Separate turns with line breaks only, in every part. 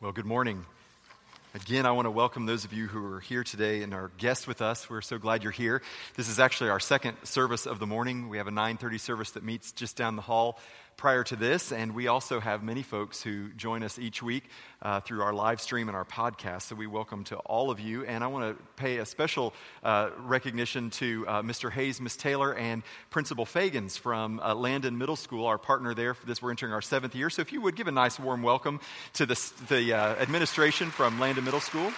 Well, good morning. Again, I want to welcome those of you who are here today and are guests with us. We're so glad you're here. This is actually our second service of the morning. We have a 9:30 service that meets just down the hall prior to this, and we also have many folks who join us each week uh, through our live stream and our podcast. So we welcome to all of you, and I want to pay a special uh, recognition to uh, Mr. Hayes, Miss Taylor, and Principal Fagans from uh, Landon Middle School, our partner there. For this, we're entering our seventh year. So if you would give a nice warm welcome to the, the uh, administration from Landon Middle School.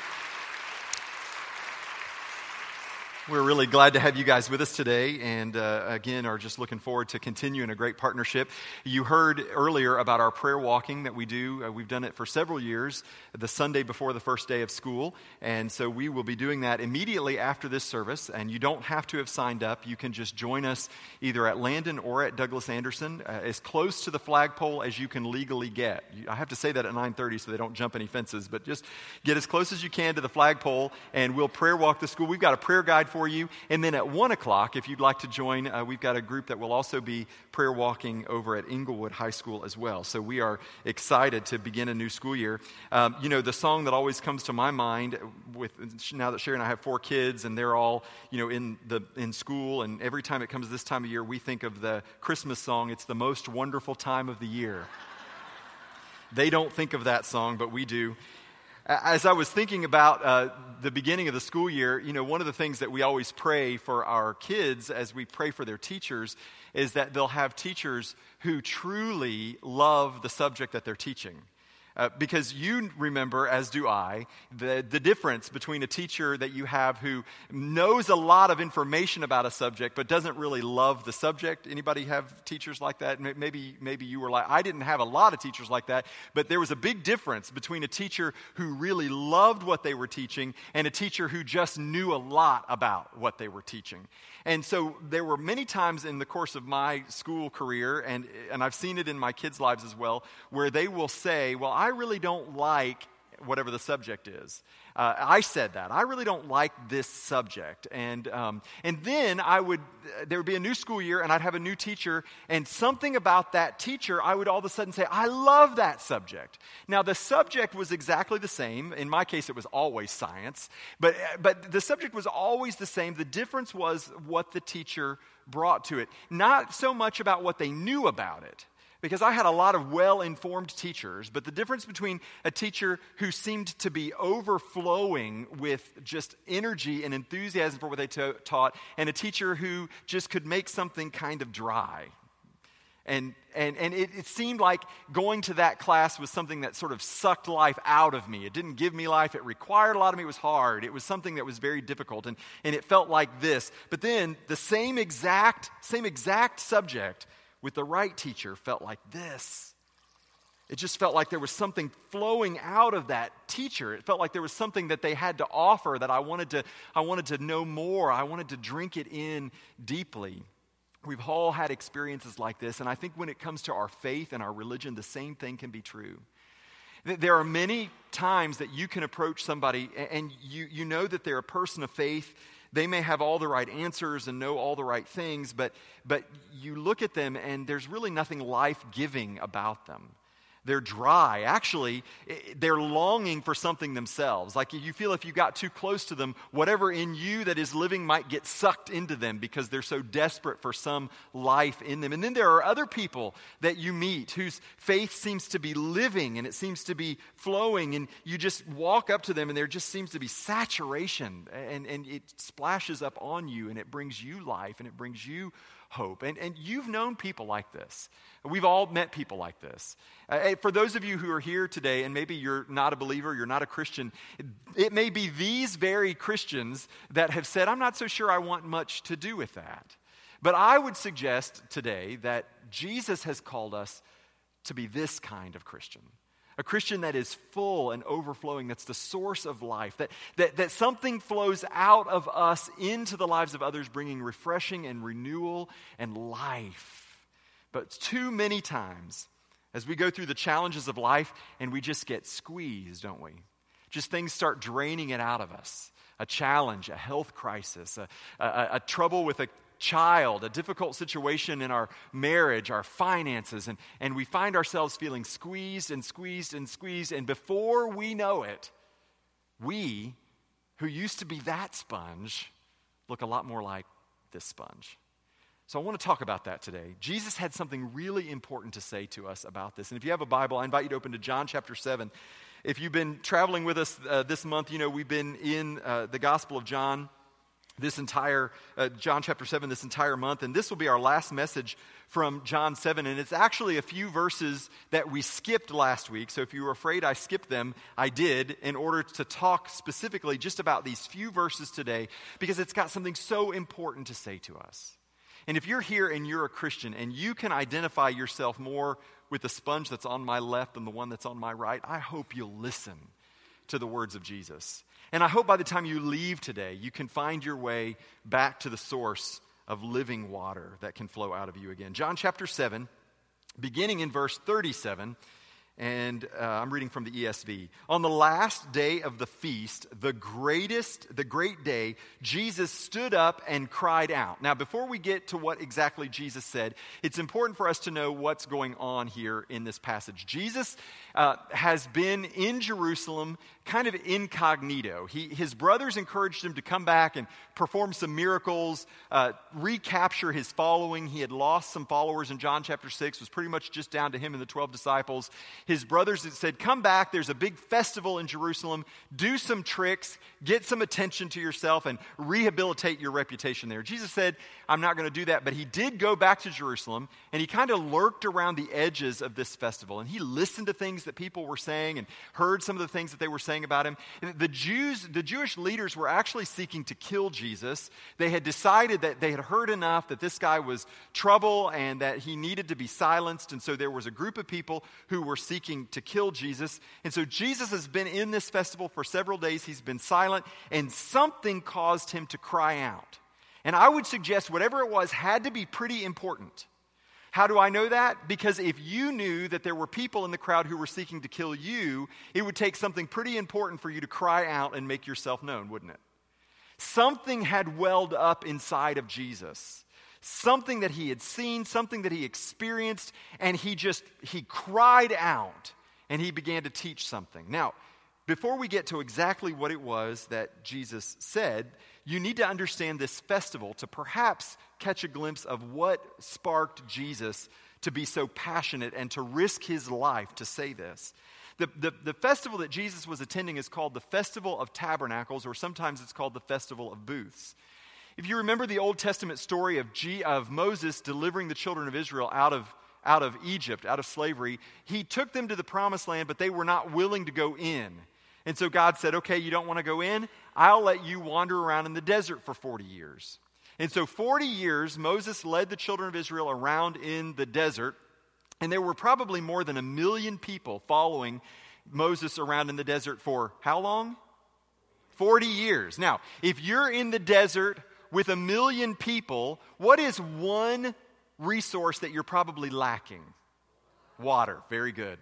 We're really glad to have you guys with us today, and uh, again, are just looking forward to continuing a great partnership. You heard earlier about our prayer walking that we do. Uh, we've done it for several years, the Sunday before the first day of school, and so we will be doing that immediately after this service. And you don't have to have signed up; you can just join us either at Landon or at Douglas Anderson, uh, as close to the flagpole as you can legally get. I have to say that at 9:30 so they don't jump any fences, but just get as close as you can to the flagpole, and we'll prayer walk the school. We've got a prayer guide for you. And then at 1 o'clock, if you'd like to join, uh, we've got a group that will also be prayer walking over at Englewood High School as well. So we are excited to begin a new school year. Um, you know, the song that always comes to my mind with now that Sherry and I have four kids and they're all, you know, in, the, in school, and every time it comes this time of year, we think of the Christmas song, It's the Most Wonderful Time of the Year. they don't think of that song, but we do. As I was thinking about uh, the beginning of the school year, you know, one of the things that we always pray for our kids as we pray for their teachers is that they'll have teachers who truly love the subject that they're teaching. Uh, because you remember, as do I, the, the difference between a teacher that you have who knows a lot of information about a subject but doesn't really love the subject. Anybody have teachers like that? Maybe, maybe you were like, I didn't have a lot of teachers like that, but there was a big difference between a teacher who really loved what they were teaching and a teacher who just knew a lot about what they were teaching. And so there were many times in the course of my school career, and, and I've seen it in my kids' lives as well, where they will say, Well, I really don't like whatever the subject is. Uh, I said that. I really don't like this subject. And, um, and then I would, there would be a new school year and I'd have a new teacher, and something about that teacher, I would all of a sudden say, I love that subject. Now, the subject was exactly the same. In my case, it was always science, but, but the subject was always the same. The difference was what the teacher brought to it, not so much about what they knew about it because I had a lot of well informed teachers, but the difference between a teacher who seemed to be overflowing with just energy and enthusiasm for what they taught and a teacher who just could make something kind of dry. And, and, and it, it seemed like going to that class was something that sort of sucked life out of me. It didn't give me life. It required a lot of me. It was hard. It was something that was very difficult. And, and it felt like this. But then the same exact, same exact subject with the right teacher felt like this. It just felt like there was something flowing out of that teacher. It felt like there was something that they had to offer that I wanted to, I wanted to know more. I wanted to drink it in deeply. We've all had experiences like this, and I think when it comes to our faith and our religion, the same thing can be true. There are many times that you can approach somebody and you, you know that they're a person of faith they may have all the right answers and know all the right things, but, but you look at them and there's really nothing life giving about them. They're dry. Actually, they're longing for something themselves. Like you feel if you got too close to them, whatever in you that is living might get sucked into them because they're so desperate for some life in them. And then there are other people that you meet whose faith seems to be living and it seems to be flowing, and you just walk up to them and there just seems to be saturation and, and it splashes up on you and it brings you life and it brings you hope. And, and you've known people like this. We've all met people like this. Uh, for those of you who are here today, and maybe you're not a believer, you're not a Christian, it may be these very Christians that have said, I'm not so sure I want much to do with that. But I would suggest today that Jesus has called us to be this kind of Christian a Christian that is full and overflowing, that's the source of life, that, that, that something flows out of us into the lives of others, bringing refreshing and renewal and life. But too many times, as we go through the challenges of life and we just get squeezed, don't we? Just things start draining it out of us. A challenge, a health crisis, a, a, a trouble with a child, a difficult situation in our marriage, our finances, and, and we find ourselves feeling squeezed and squeezed and squeezed. And before we know it, we, who used to be that sponge, look a lot more like this sponge. So I want to talk about that today. Jesus had something really important to say to us about this. And if you have a Bible, I invite you to open to John chapter 7. If you've been traveling with us uh, this month, you know we've been in uh, the Gospel of John this entire, uh, John chapter 7, this entire month. And this will be our last message from John 7. And it's actually a few verses that we skipped last week. So if you were afraid I skipped them, I did in order to talk specifically just about these few verses today because it's got something so important to say to us. And if you're here and you're a Christian and you can identify yourself more with the sponge that's on my left than the one that's on my right, I hope you'll listen to the words of Jesus. And I hope by the time you leave today, you can find your way back to the source of living water that can flow out of you again. John chapter 7, beginning in verse 37 and uh, I'm reading from the ESV. On the last day of the feast, the greatest, the great day, Jesus stood up and cried out. Now, before we get to what exactly Jesus said, it's important for us to know what's going on here in this passage. Jesus uh, has been in Jerusalem kind of incognito. He, his brothers encouraged him to come back and perform some miracles, uh, recapture his following. He had lost some followers in John chapter 6, was pretty much just down to him and the 12 disciples. His brothers had said, Come back, there's a big festival in Jerusalem, do some tricks, get some attention to yourself, and rehabilitate your reputation there. Jesus said, I'm not going to do that, but he did go back to Jerusalem, and he kind of lurked around the edges of this festival, and he listened to things that people were saying and heard some of the things that they were saying saying about him. The Jews, the Jewish leaders were actually seeking to kill Jesus. They had decided that they had heard enough that this guy was trouble and that he needed to be silenced. And so there was a group of people who were seeking to kill Jesus. And so Jesus has been in this festival for several days. He's been silent, and something caused him to cry out. And I would suggest whatever it was had to be pretty important. How do I know that? Because if you knew that there were people in the crowd who were seeking to kill you, it would take something pretty important for you to cry out and make yourself known, wouldn't it? Something had welled up inside of Jesus. Something that he had seen, something that he experienced, and he just he cried out and he began to teach something. Now, before we get to exactly what it was that Jesus said, you need to understand this festival to perhaps catch a glimpse of what sparked Jesus to be so passionate and to risk his life to say this. The, the, the, festival that Jesus was attending is called the Festival of Tabernacles, or sometimes it's called the Festival of Booths. If you remember the Old Testament story of, G, of Moses delivering the children of Israel out of, out of Egypt, out of slavery, he took them to the promised land, but they were not willing to go in. And so God said, Okay, you don't want to go in? I'll let you wander around in the desert for 40 years. And so, 40 years, Moses led the children of Israel around in the desert, and there were probably more than a million people following Moses around in the desert for how long? 40 years. Now, if you're in the desert with a million people, what is one resource that you're probably lacking? Water. Very good.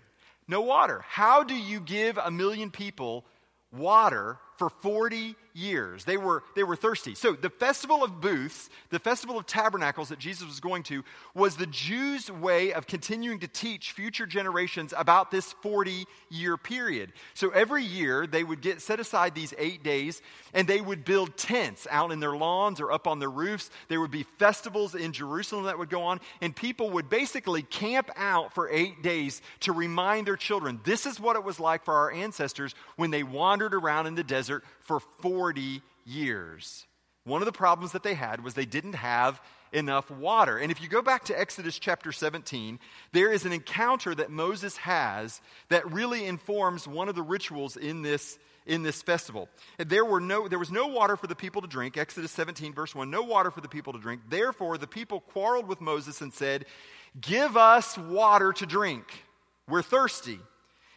No water. How do you give a million people water for 40 years. They were, they were thirsty. So, the Festival of Booths, the Festival of Tabernacles that Jesus was going to, was the Jews' way of continuing to teach future generations about this 40 year period. So, every year they would get set aside these eight days and they would build tents out in their lawns or up on their roofs. There would be festivals in Jerusalem that would go on, and people would basically camp out for eight days to remind their children this is what it was like for our ancestors when they wandered around in the desert for 40 years. One of the problems that they had was they didn't have enough water. And if you go back to Exodus chapter 17, there is an encounter that Moses has that really informs one of the rituals in this in this festival. There, were no, there was no water for the people to drink. Exodus 17, verse 1 no water for the people to drink. Therefore, the people quarreled with Moses and said, Give us water to drink. We're thirsty.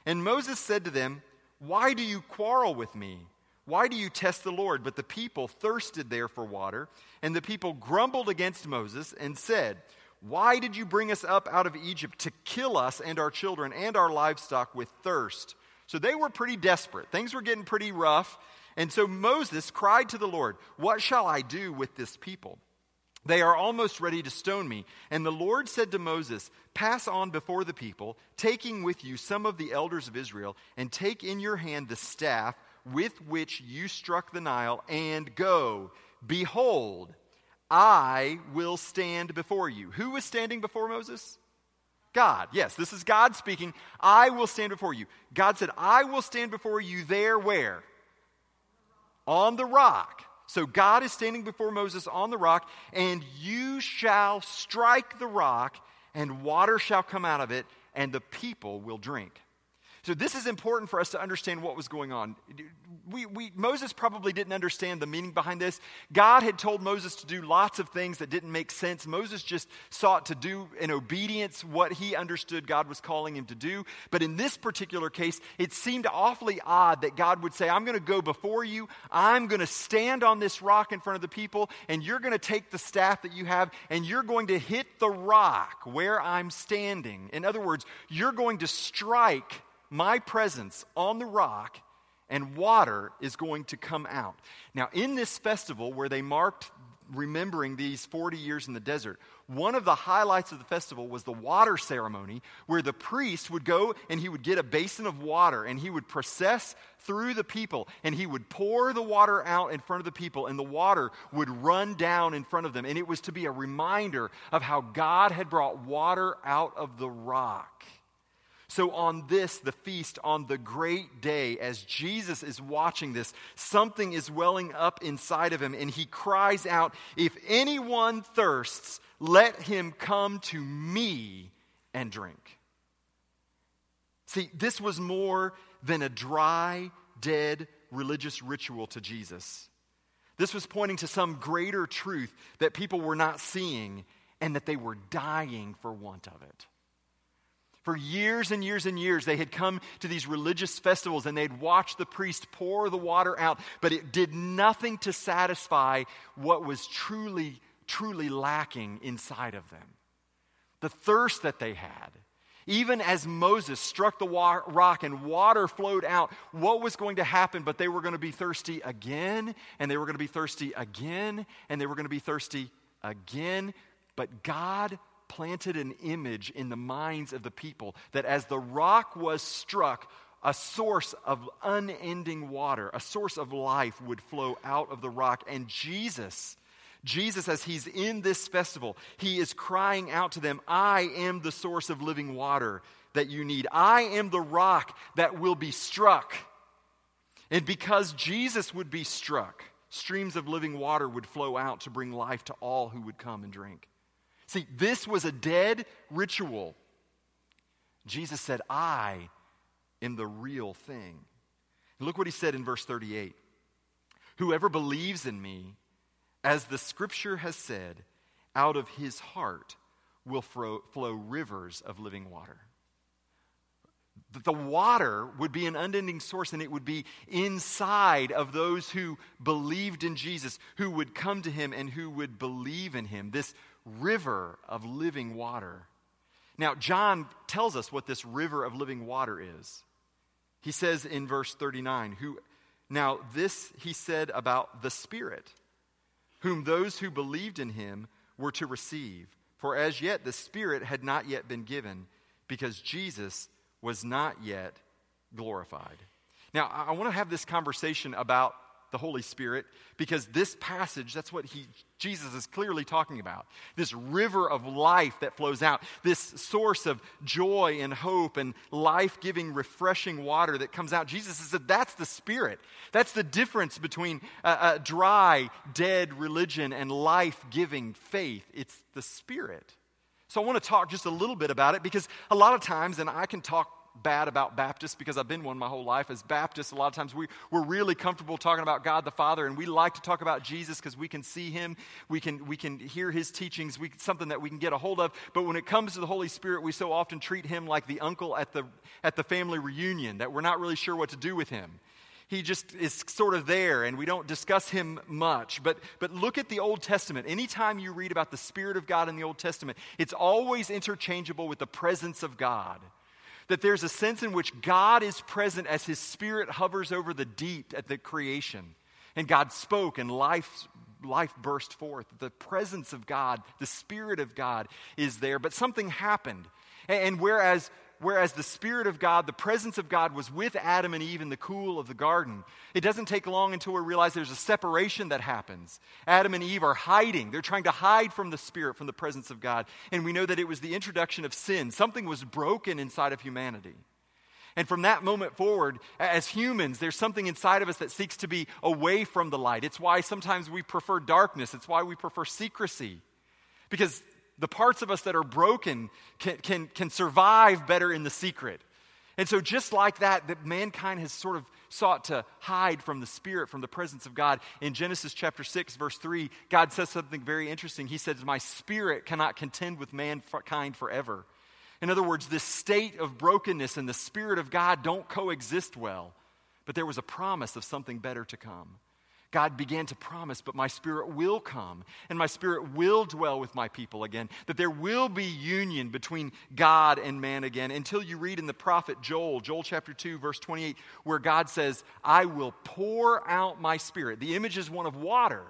And Moses said to them, Why do you quarrel with me? Why do you test the Lord? But the people thirsted there for water, and the people grumbled against Moses and said, Why did you bring us up out of Egypt to kill us and our children and our livestock with thirst? So they were pretty desperate. Things were getting pretty rough. And so Moses cried to the Lord, What shall I do with this people? They are almost ready to stone me. And the Lord said to Moses, Pass on before the people, taking with you some of the elders of Israel, and take in your hand the staff with which you struck the Nile, and go. Behold, I will stand before you. Who was standing before Moses? God. Yes, this is God speaking. I will stand before you. God said, I will stand before you there where? On the rock. So God is standing before Moses on the rock, and you shall strike the rock, and water shall come out of it, and the people will drink. So, this is important for us to understand what was going on. We, we, Moses probably didn't understand the meaning behind this. God had told Moses to do lots of things that didn't make sense. Moses just sought to do in obedience what he understood God was calling him to do. But in this particular case, it seemed awfully odd that God would say, I'm going to go before you, I'm going to stand on this rock in front of the people, and you're going to take the staff that you have, and you're going to hit the rock where I'm standing. In other words, you're going to strike my presence on the rock, and water is going to come out. Now, in this festival where they marked remembering these 40 years in the desert, one of the highlights of the festival was the water ceremony where the priest would go and he would get a basin of water and he would process through the people and he would pour the water out in front of the people and the water would run down in front of them. And it was to be a reminder of how God had brought water out of the rock. So, on this, the feast, on the great day, as Jesus is watching this, something is welling up inside of him, and he cries out, If anyone thirsts, let him come to me and drink. See, this was more than a dry, dead religious ritual to Jesus. This was pointing to some greater truth that people were not seeing and that they were dying for want of it. For years and years and years, they had come to these religious festivals and they'd watched the priest pour the water out, but it did nothing to satisfy what was truly, truly lacking inside of them. The thirst that they had. Even as Moses struck the rock and water flowed out, what was going to happen? But they were going to be thirsty again, and they were going to be thirsty again, and they were going to be thirsty again. But God planted an image in the minds of the people that as the rock was struck, a source of unending water, a source of life would flow out of the rock. And Jesus, Jesus, as he's in this festival, he is crying out to them, I am the source of living water that you need. I am the rock that will be struck. And because Jesus would be struck, streams of living water would flow out to bring life to all who would come and drink. See, this was a dead ritual. Jesus said, I am the real thing. look what he said in verse 38 Whoever believes in me, as the scripture has said, out of his heart will flow, flow rivers of living water. That The water would be an unending source and it would be inside of those who believed in Jesus, who would come to him and who would believe in him. This river of living water. Now, John tells us what this river of living water is. He says in verse 39, who, now this he said about the Spirit, whom those who believed in him were to receive. For as yet the Spirit had not yet been given, because Jesus was not yet glorified. Now, I want to have this conversation about the Holy Spirit because this passage, that's what he, Jesus is clearly talking about. This river of life that flows out, this source of joy and hope and life giving, refreshing water that comes out. Jesus said that's the Spirit. That's the difference between dry, dead religion and life giving faith. It's the Spirit. So I want to talk just a little bit about it because a lot of times, and I can talk bad about Baptists because I've been one my whole life. As Baptists, a lot of times we, we're really comfortable talking about God the Father, and we like to talk about Jesus because we can see Him, we can, we can hear His teachings, we, something that we can get a hold of. But when it comes to the Holy Spirit, we so often treat Him like the uncle at the, at the family reunion, that we're not really sure what to do with Him he just is sort of there and we don't discuss him much. But, but look at the Old Testament. Anytime you read about the Spirit of God in the Old Testament, it's always interchangeable with the presence of God that there's a sense in which God is present as his spirit hovers over the deep at the creation. And God spoke and life life burst forth. The presence of God, the Spirit of God is there. But something happened. And whereas whereas the Spirit of God, the presence of God, was with Adam and Eve in the cool of the garden, it doesn't take long until we realize there's a separation that happens. Adam and Eve are hiding. They're trying to hide from the Spirit, from the presence of God. And we know that it was the introduction of sin. Something was broken inside of humanity. And from that moment forward, as humans, there's something inside of us that seeks to be away from the light. It's why sometimes we prefer darkness, it's why we prefer secrecy. Because the parts of us that are broken can, can, can survive better in the secret. And so, just like that, that mankind has sort of sought to hide from the Spirit, from the presence of God. In Genesis chapter 6, verse 3, God says something very interesting. He says, My spirit cannot contend with mankind forever. In other words, this state of brokenness and the Spirit of God don't coexist well. But there was a promise of something better to come. God began to promise, but my spirit will come and my spirit will dwell with my people again, that there will be union between God and man again until you read in the prophet Joel, Joel chapter 2, verse 28, where God says, I will pour out my spirit. The image is one of water,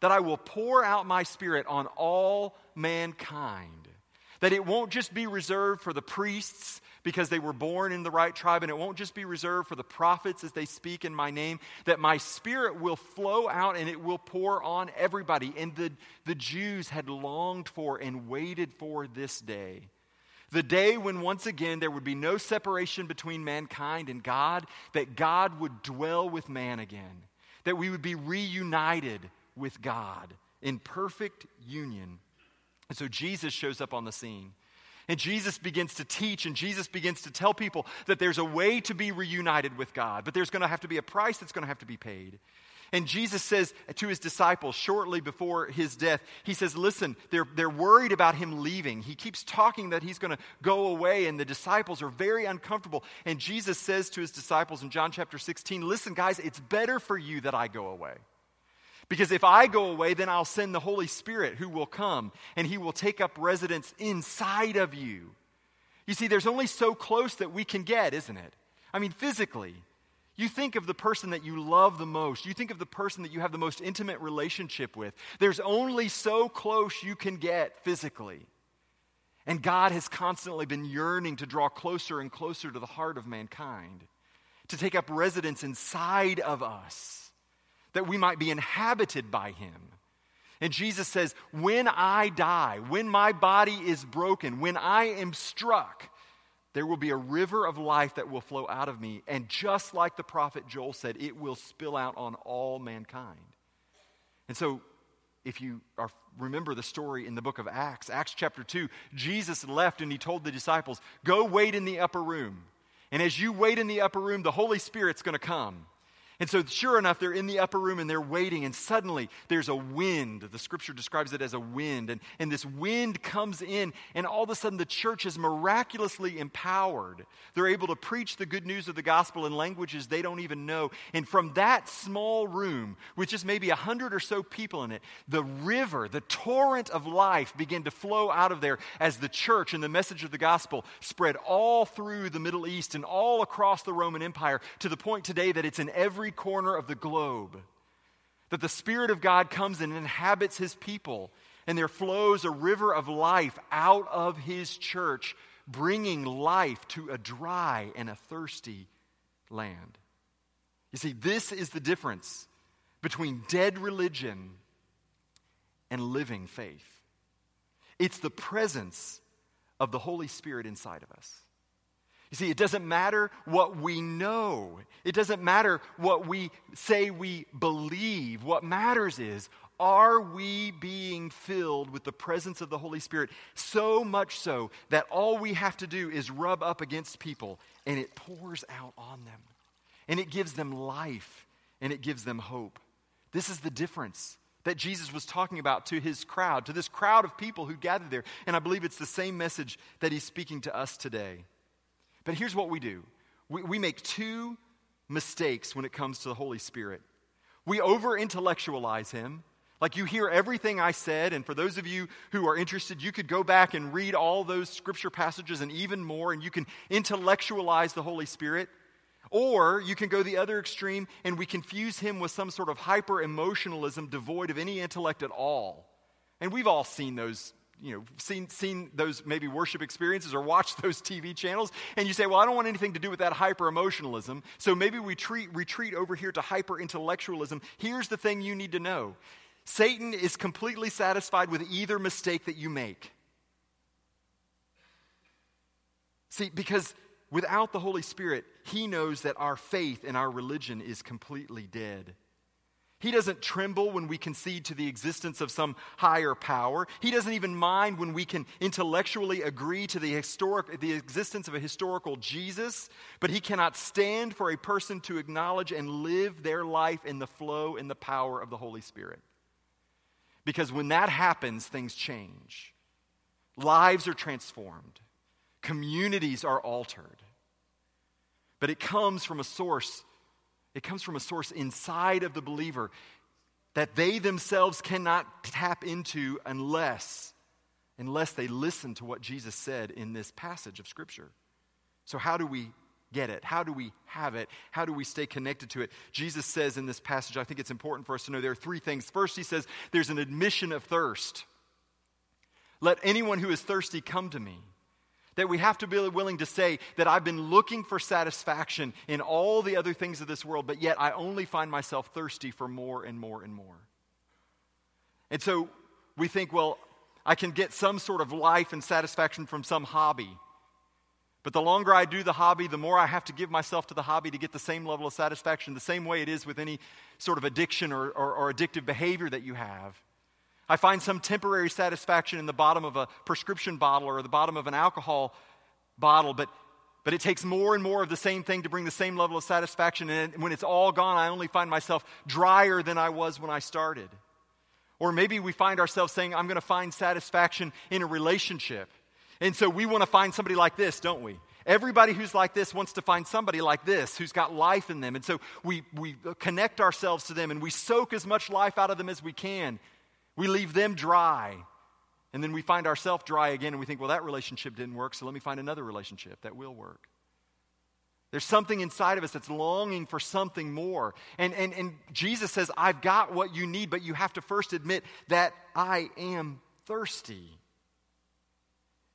that I will pour out my spirit on all mankind. That it won't just be reserved for the priests because they were born in the right tribe, and it won't just be reserved for the prophets as they speak in my name, that my spirit will flow out and it will pour on everybody. And the, the Jews had longed for and waited for this day. The day when once again there would be no separation between mankind and God, that God would dwell with man again, that we would be reunited with God in perfect union. And so Jesus shows up on the scene. And Jesus begins to teach and Jesus begins to tell people that there's a way to be reunited with God, but there's going to have to be a price that's going to have to be paid. And Jesus says to his disciples shortly before his death, he says, Listen, they're, they're worried about him leaving. He keeps talking that he's going to go away, and the disciples are very uncomfortable. And Jesus says to his disciples in John chapter 16, Listen, guys, it's better for you that I go away. Because if I go away, then I'll send the Holy Spirit who will come and he will take up residence inside of you. You see, there's only so close that we can get, isn't it? I mean, physically. You think of the person that you love the most. You think of the person that you have the most intimate relationship with. There's only so close you can get physically. And God has constantly been yearning to draw closer and closer to the heart of mankind, to take up residence inside of us that we might be inhabited by him. And Jesus says, When I die, when my body is broken, when I am struck, there will be a river of life that will flow out of me. And just like the prophet Joel said, it will spill out on all mankind. And so, if you are, remember the story in the book of Acts, Acts chapter 2, Jesus left and he told the disciples, Go wait in the upper room. And as you wait in the upper room, the Holy Spirit's going to come. And so, sure enough, they're in the upper room and they're waiting, and suddenly there's a wind. The scripture describes it as a wind. And, and this wind comes in, and all of a sudden the church is miraculously empowered. They're able to preach the good news of the gospel in languages they don't even know. And from that small room, which is maybe a hundred or so people in it, the river, the torrent of life began to flow out of there as the church and the message of the gospel spread all through the Middle East and all across the Roman Empire to the point today that it's in every corner of the globe. That the Spirit of God comes and inhabits His people, and there flows a river of life out of His church, bringing life to a dry and a thirsty land. You see, this is the difference between dead religion and living faith. It's the presence of the Holy Spirit inside of us. You see, it doesn't matter what we know. It doesn't matter what we say we believe. What matters is, are we being filled with the presence of the Holy Spirit so much so that all we have to do is rub up against people and it pours out on them? And it gives them life and it gives them hope. This is the difference that Jesus was talking about to his crowd, to this crowd of people who gathered there. And I believe it's the same message that he's speaking to us today. But here's what we do we, we make two mistakes when it comes to the Holy Spirit. We over intellectualize him. Like you hear everything I said, and for those of you who are interested, you could go back and read all those scripture passages and even more, and you can intellectualize the Holy Spirit. Or you can go the other extreme and we confuse him with some sort of hyper emotionalism devoid of any intellect at all. And we've all seen those, you know, seen, seen those maybe worship experiences or watched those TV channels. And you say, well, I don't want anything to do with that hyper emotionalism. So maybe we treat, retreat over here to hyper intellectualism. Here's the thing you need to know Satan is completely satisfied with either mistake that you make. See, because without the Holy Spirit, he knows that our faith and our religion is completely dead. He doesn't tremble when we concede to the existence of some higher power. He doesn't even mind when we can intellectually agree to the, historic, the existence of a historical Jesus, but he cannot stand for a person to acknowledge and live their life in the flow and the power of the Holy Spirit. Because when that happens, things change. Lives are transformed, communities are altered. But it comes from a source, it comes from a source inside of the believer that they themselves cannot tap into unless unless they listen to what Jesus said in this passage of scripture. So how do we get it? How do we have it? How do we stay connected to it? Jesus says in this passage, I think it's important for us to know there are three things. First, he says there's an admission of thirst. Let anyone who is thirsty come to me. That we have to be willing to say that I've been looking for satisfaction in all the other things of this world, but yet I only find myself thirsty for more and more and more. And so we think, well, I can get some sort of life and satisfaction from some hobby. But the longer I do the hobby, the more I have to give myself to the hobby to get the same level of satisfaction, the same way it is with any sort of addiction or, or, or addictive behavior that you have. I find some temporary satisfaction in the bottom of a prescription bottle or the bottom of an alcohol bottle, but, but it takes more and more of the same thing to bring the same level of satisfaction. And when it's all gone, I only find myself drier than I was when I started. Or maybe we find ourselves saying, I'm going to find satisfaction in a relationship. And so we want to find somebody like this, don't we? Everybody who's like this wants to find somebody like this who's got life in them. And so we, we connect ourselves to them and we soak as much life out of them as we can. We leave them dry. And then we find ourselves dry again and we think, well, that relationship didn't work, so let me find another relationship that will work. There's something inside of us that's longing for something more. And, and, and Jesus says, I've got what you need, but you have to first admit that I am thirsty.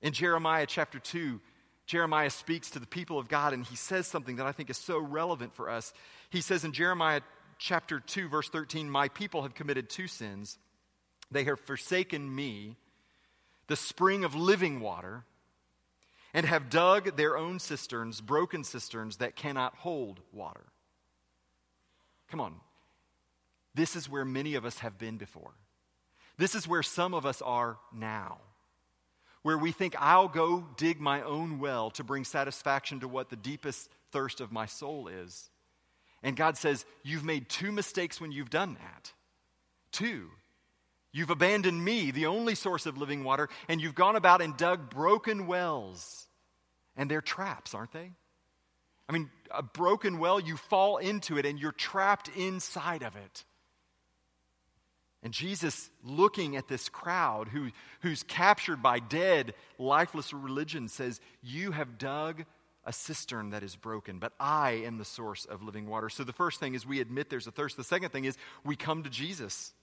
In Jeremiah chapter 2, Jeremiah speaks to the people of God and he says something that I think is so relevant for us. He says in Jeremiah chapter 2, verse 13, My people have committed two sins. They have forsaken me, the spring of living water, and have dug their own cisterns, broken cisterns that cannot hold water. Come on. This is where many of us have been before. This is where some of us are now. Where we think, I'll go dig my own well to bring satisfaction to what the deepest thirst of my soul is. And God says, You've made two mistakes when you've done that. Two. You've abandoned me, the only source of living water, and you've gone about and dug broken wells. And they're traps, aren't they? I mean, a broken well, you fall into it and you're trapped inside of it. And Jesus, looking at this crowd who, who's captured by dead, lifeless religion, says, You have dug a cistern that is broken, but I am the source of living water. So the first thing is we admit there's a thirst. The second thing is we come to Jesus.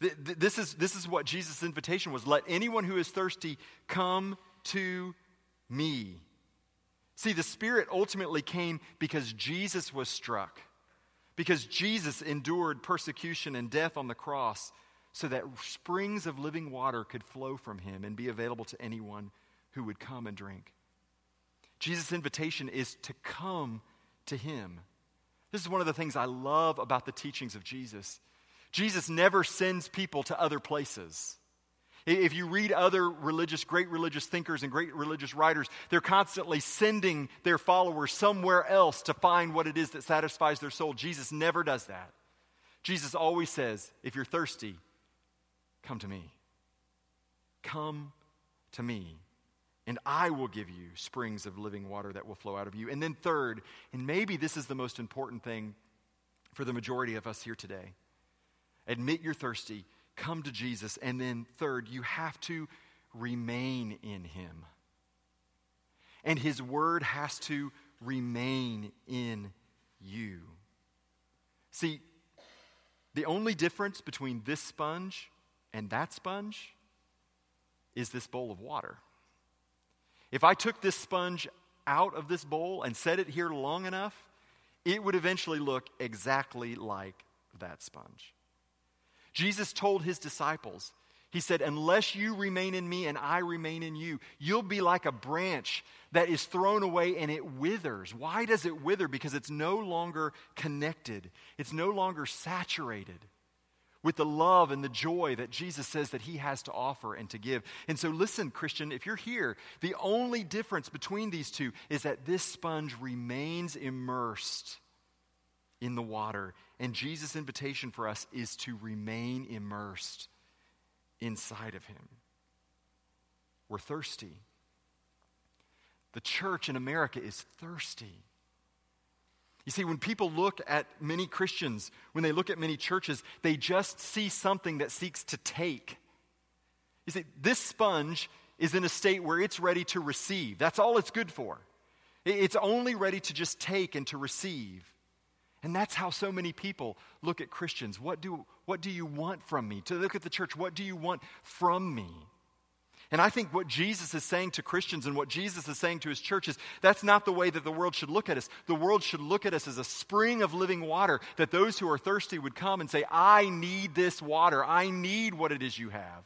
This is, this is what Jesus' invitation was let anyone who is thirsty come to me. See, the Spirit ultimately came because Jesus was struck, because Jesus endured persecution and death on the cross, so that springs of living water could flow from him and be available to anyone who would come and drink. Jesus' invitation is to come to him. This is one of the things I love about the teachings of Jesus Jesus never sends people to other places. If you read other religious, great religious thinkers and great religious writers, they're constantly sending their followers somewhere else to find what it is that satisfies their soul. Jesus never does that. Jesus always says, if you're thirsty, come to me. Come to me, and I will give you springs of living water that will flow out of you. And then, third, and maybe this is the most important thing for the majority of us here today admit you're thirsty, come to Jesus. And then, third, you have to remain in Him. And His Word has to remain in you. See, the only difference between this sponge and that sponge is this bowl of water. If I took this sponge out of this bowl and set it here long enough, it would eventually look exactly like that sponge. Jesus told his disciples, He said, Unless you remain in me and I remain in you, you'll be like a branch that is thrown away and it withers. Why does it wither? Because it's no longer connected, it's no longer saturated with the love and the joy that Jesus says that he has to offer and to give. And so, listen, Christian, if you're here, the only difference between these two is that this sponge remains immersed in the water. And Jesus' invitation for us is to remain immersed inside of him. We're thirsty. The church in America is thirsty. You see, when people look at many Christians, when they look at many churches, they just see something that seeks to take. You see, this sponge is in a state where it's ready to receive. That's all it's good for. It's only ready to just take and to receive. And that's how so many people look at Christians. What do, what do you want from me? To look at the church, what do you want from me? And I think what Jesus is saying to Christians and what Jesus is saying to his church is that's not the way that the world should look at us. The world should look at us as a spring of living water, that those who are thirsty would come and say, I need this water. I need what it is you have.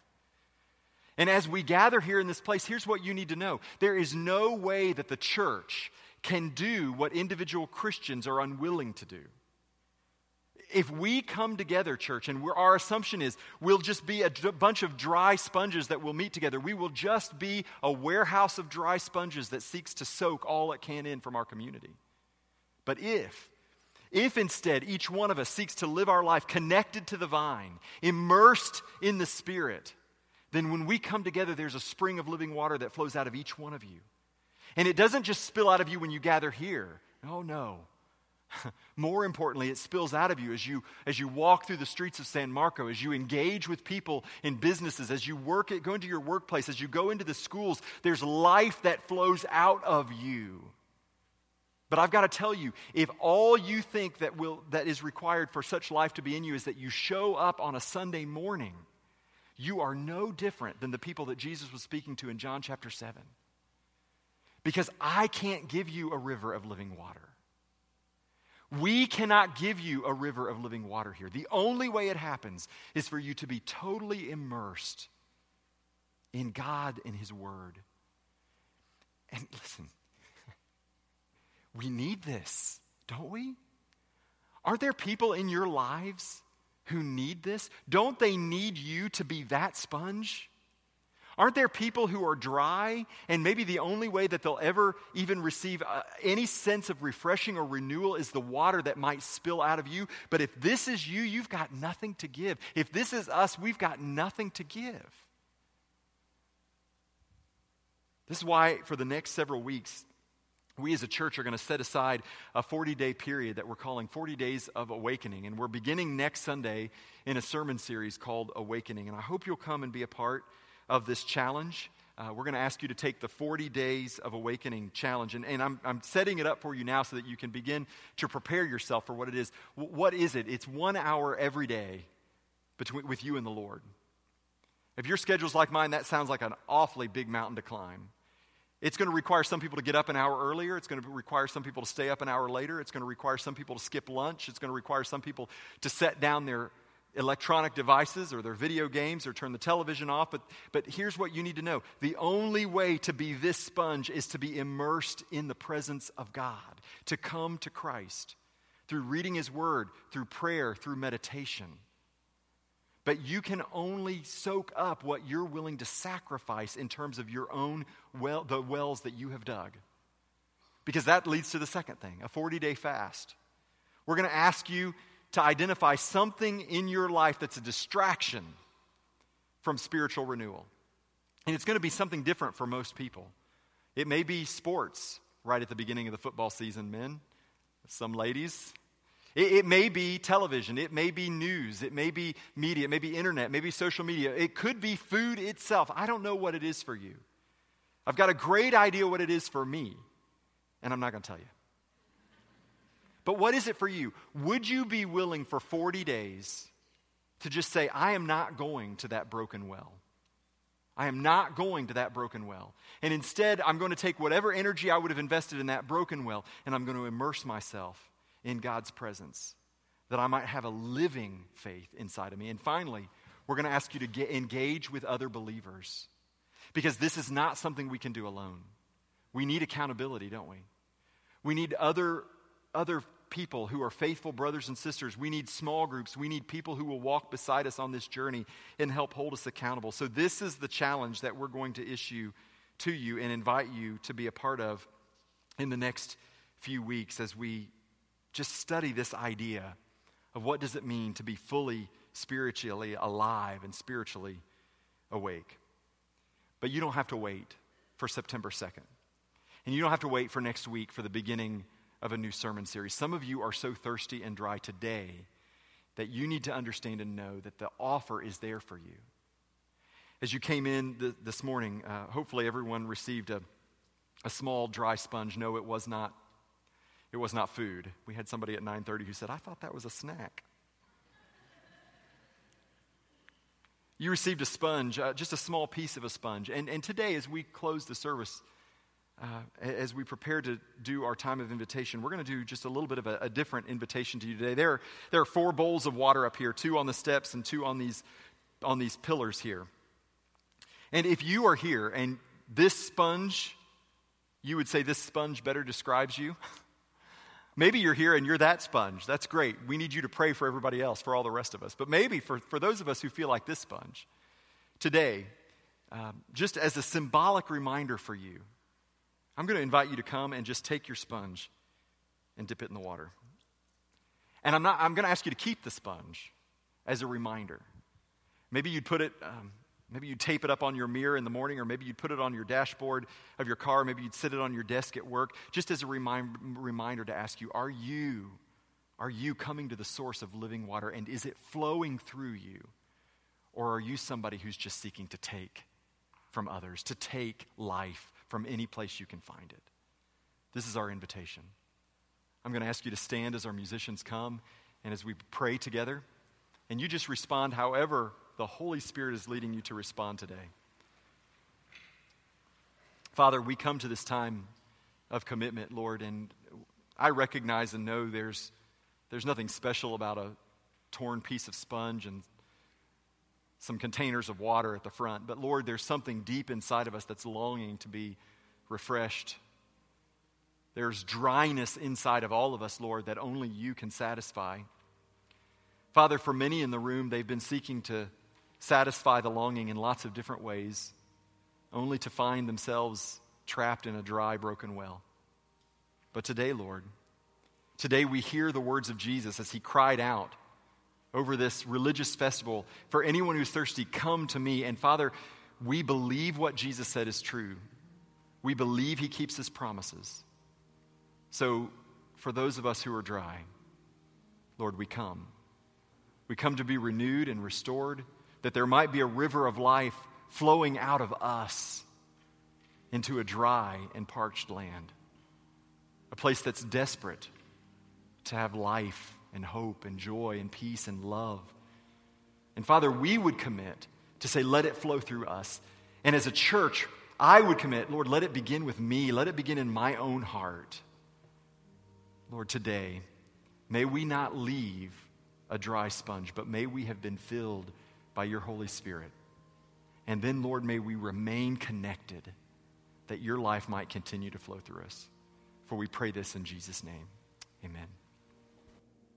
And as we gather here in this place, here's what you need to know there is no way that the church can do what individual Christians are unwilling to do. If we come together, church, and our assumption is we'll just be a d- bunch of dry sponges that will meet together, we will just be a warehouse of dry sponges that seeks to soak all it can in from our community. But if, if instead each one of us seeks to live our life connected to the vine, immersed in the Spirit, then when we come together, there's a spring of living water that flows out of each one of you. And it doesn't just spill out of you when you gather here. Oh, no. More importantly, it spills out of you as you, as you walk through the streets of San Marco, as you engage with people in businesses, as you work at, go into your workplace, as you go into the schools. There's life that flows out of you. But I've got to tell you, if all you think that, will, that is required for such life to be in you is that you show up on a Sunday morning, you are no different than the people that Jesus was speaking to in John chapter 7 because I can't give you a river of living water. We cannot give you a river of living water here. The only way it happens is for you to be totally immersed in God and His Word. And listen, we need this, don't we? Aren't there people in your lives who need this? Don't they need you to be that sponge? Aren't there people who are dry and maybe the only way that they'll ever even receive uh, any sense of refreshing or renewal is the water that might spill out of you? But if this is you, you've got nothing to give. If this is us, we've got nothing to give. This is why, for the next several weeks, we as a church are going to set aside a 40 day period that we're calling 40 Days of Awakening. And we're beginning next Sunday in a sermon series called Awakening. And I hope you'll come and be a part of this challenge. Uh, we're going to ask you to take the 40 Days of Awakening challenge. And, and I'm, I'm setting it up for you now so that you can begin to prepare yourself for what it is. W- what is it? It's one hour every day between, with you and the Lord. If your schedule's like mine, that sounds like an awfully big mountain to climb. It's going to require some people to get up an hour earlier. It's going to require some people to stay up an hour later. It's going to require some people to skip lunch. It's going to require some people to set down their electronic devices or their video games or turn the television off. But, but here's what you need to know the only way to be this sponge is to be immersed in the presence of God, to come to Christ through reading His Word, through prayer, through meditation. But you can only soak up what you're willing to sacrifice in terms of your own well, the wells that you have dug. Because that leads to the second thing a 40 day fast. We're going to ask you to identify something in your life that's a distraction from spiritual renewal. And it's going to be something different for most people. It may be sports right at the beginning of the football season, men, some ladies. It, it, may be television. It may be news. It may be media. It may be internet. Maybe social media. It could be food itself. I don't know what it is for you. I've got a great idea what it is for me, and I'm not going to tell you. But what is it for you? Would you be willing for 40 days to just say, I am not going to that broken well? I am not going to that broken well. And instead, I'm going to take whatever energy I would have invested in that broken well and I'm going to immerse myself in God's presence that I might have a living faith inside of me. And finally, we're going to ask you to get, engage with other believers because this is not something we can do alone. We need accountability, don't we? We need other, other people who are faithful brothers and sisters. We need small groups. We need people who will walk beside us on this journey and help hold us accountable. So, this is the challenge that we're going to issue to you and invite you to be a part of in the next few weeks as we just study this idea of what does it mean to be fully spiritually alive and spiritually awake. But you don't have to wait for September 2nd. And you don't have to wait for next week for the beginning of a new sermon series. Some of you are so thirsty and dry today that you need to understand and know that the offer is there for you. As you came in the, this morning, uh, hopefully everyone received a, a small dry sponge. No, it was not. It was not food. We had somebody at 9:30 who said, "I thought that was a snack." You received a sponge, uh, just a small piece of a sponge. And, and today, as we close the service, uh, as we prepare to do our time of invitation, we're going to do just a little bit of a, a, different invitation to you today. There, there are four bowls of water up here, two on the steps and two on these, on these pillars here. And if you are here and this sponge, you would say this sponge better describes you. Maybe you're here and you're that sponge. That's great. We need you to pray for everybody else, for all the rest of us. But maybe for, for those of us who feel like this sponge, today, um, just as a symbolic reminder for you I'm going to invite you to come and just take your sponge and dip it in the water. And I'm, not, I'm going to ask you to keep the sponge as a reminder. Maybe you'd put it, um, maybe you'd tape it up on your mirror in the morning, or maybe you'd put it on your dashboard of your car. Maybe you'd sit it on your desk at work, just as a remind, reminder to ask you, are you, are you coming to the source of living water, and is it flowing through you? Or are you somebody who's just seeking to take from others, to take life from any place you can find it. This is our invitation. I'm going to ask you to stand as our musicians come and as we pray together. And you just respond however the Holy Spirit is leading you to respond today. Father, we come to this time of commitment, Lord, and I recognize and know there's, there's nothing special about a torn piece of sponge and some containers of water at the front. But Lord, there's something deep inside of us that's longing to be refreshed. There's dryness inside of all of us, Lord, that only you can satisfy. Father, for many in the room, they've been seeking to satisfy the longing in lots of different ways, only to find themselves trapped in a dry, broken well. But today, Lord, today we hear the words of Jesus as he cried out over this religious festival for anyone who's thirsty, come to me. And Father, we believe what Jesus said is true. We believe he keeps his promises. So, for those of us who are dry, Lord, we come. We come to be renewed and restored, that there might be a river of life flowing out of us into a dry and parched land, a place that's desperate to have life and hope and joy and peace and love. And Father, we would commit to say, let it flow through us. And as a church, I would commit, Lord, let it begin with me. Let it begin in my own heart. Lord, today, may we not leave a dry sponge, but may we have been filled by your Holy Spirit. And then, Lord, may we remain connected that your life might continue to flow through us. For we pray this in Jesus' name. Amen.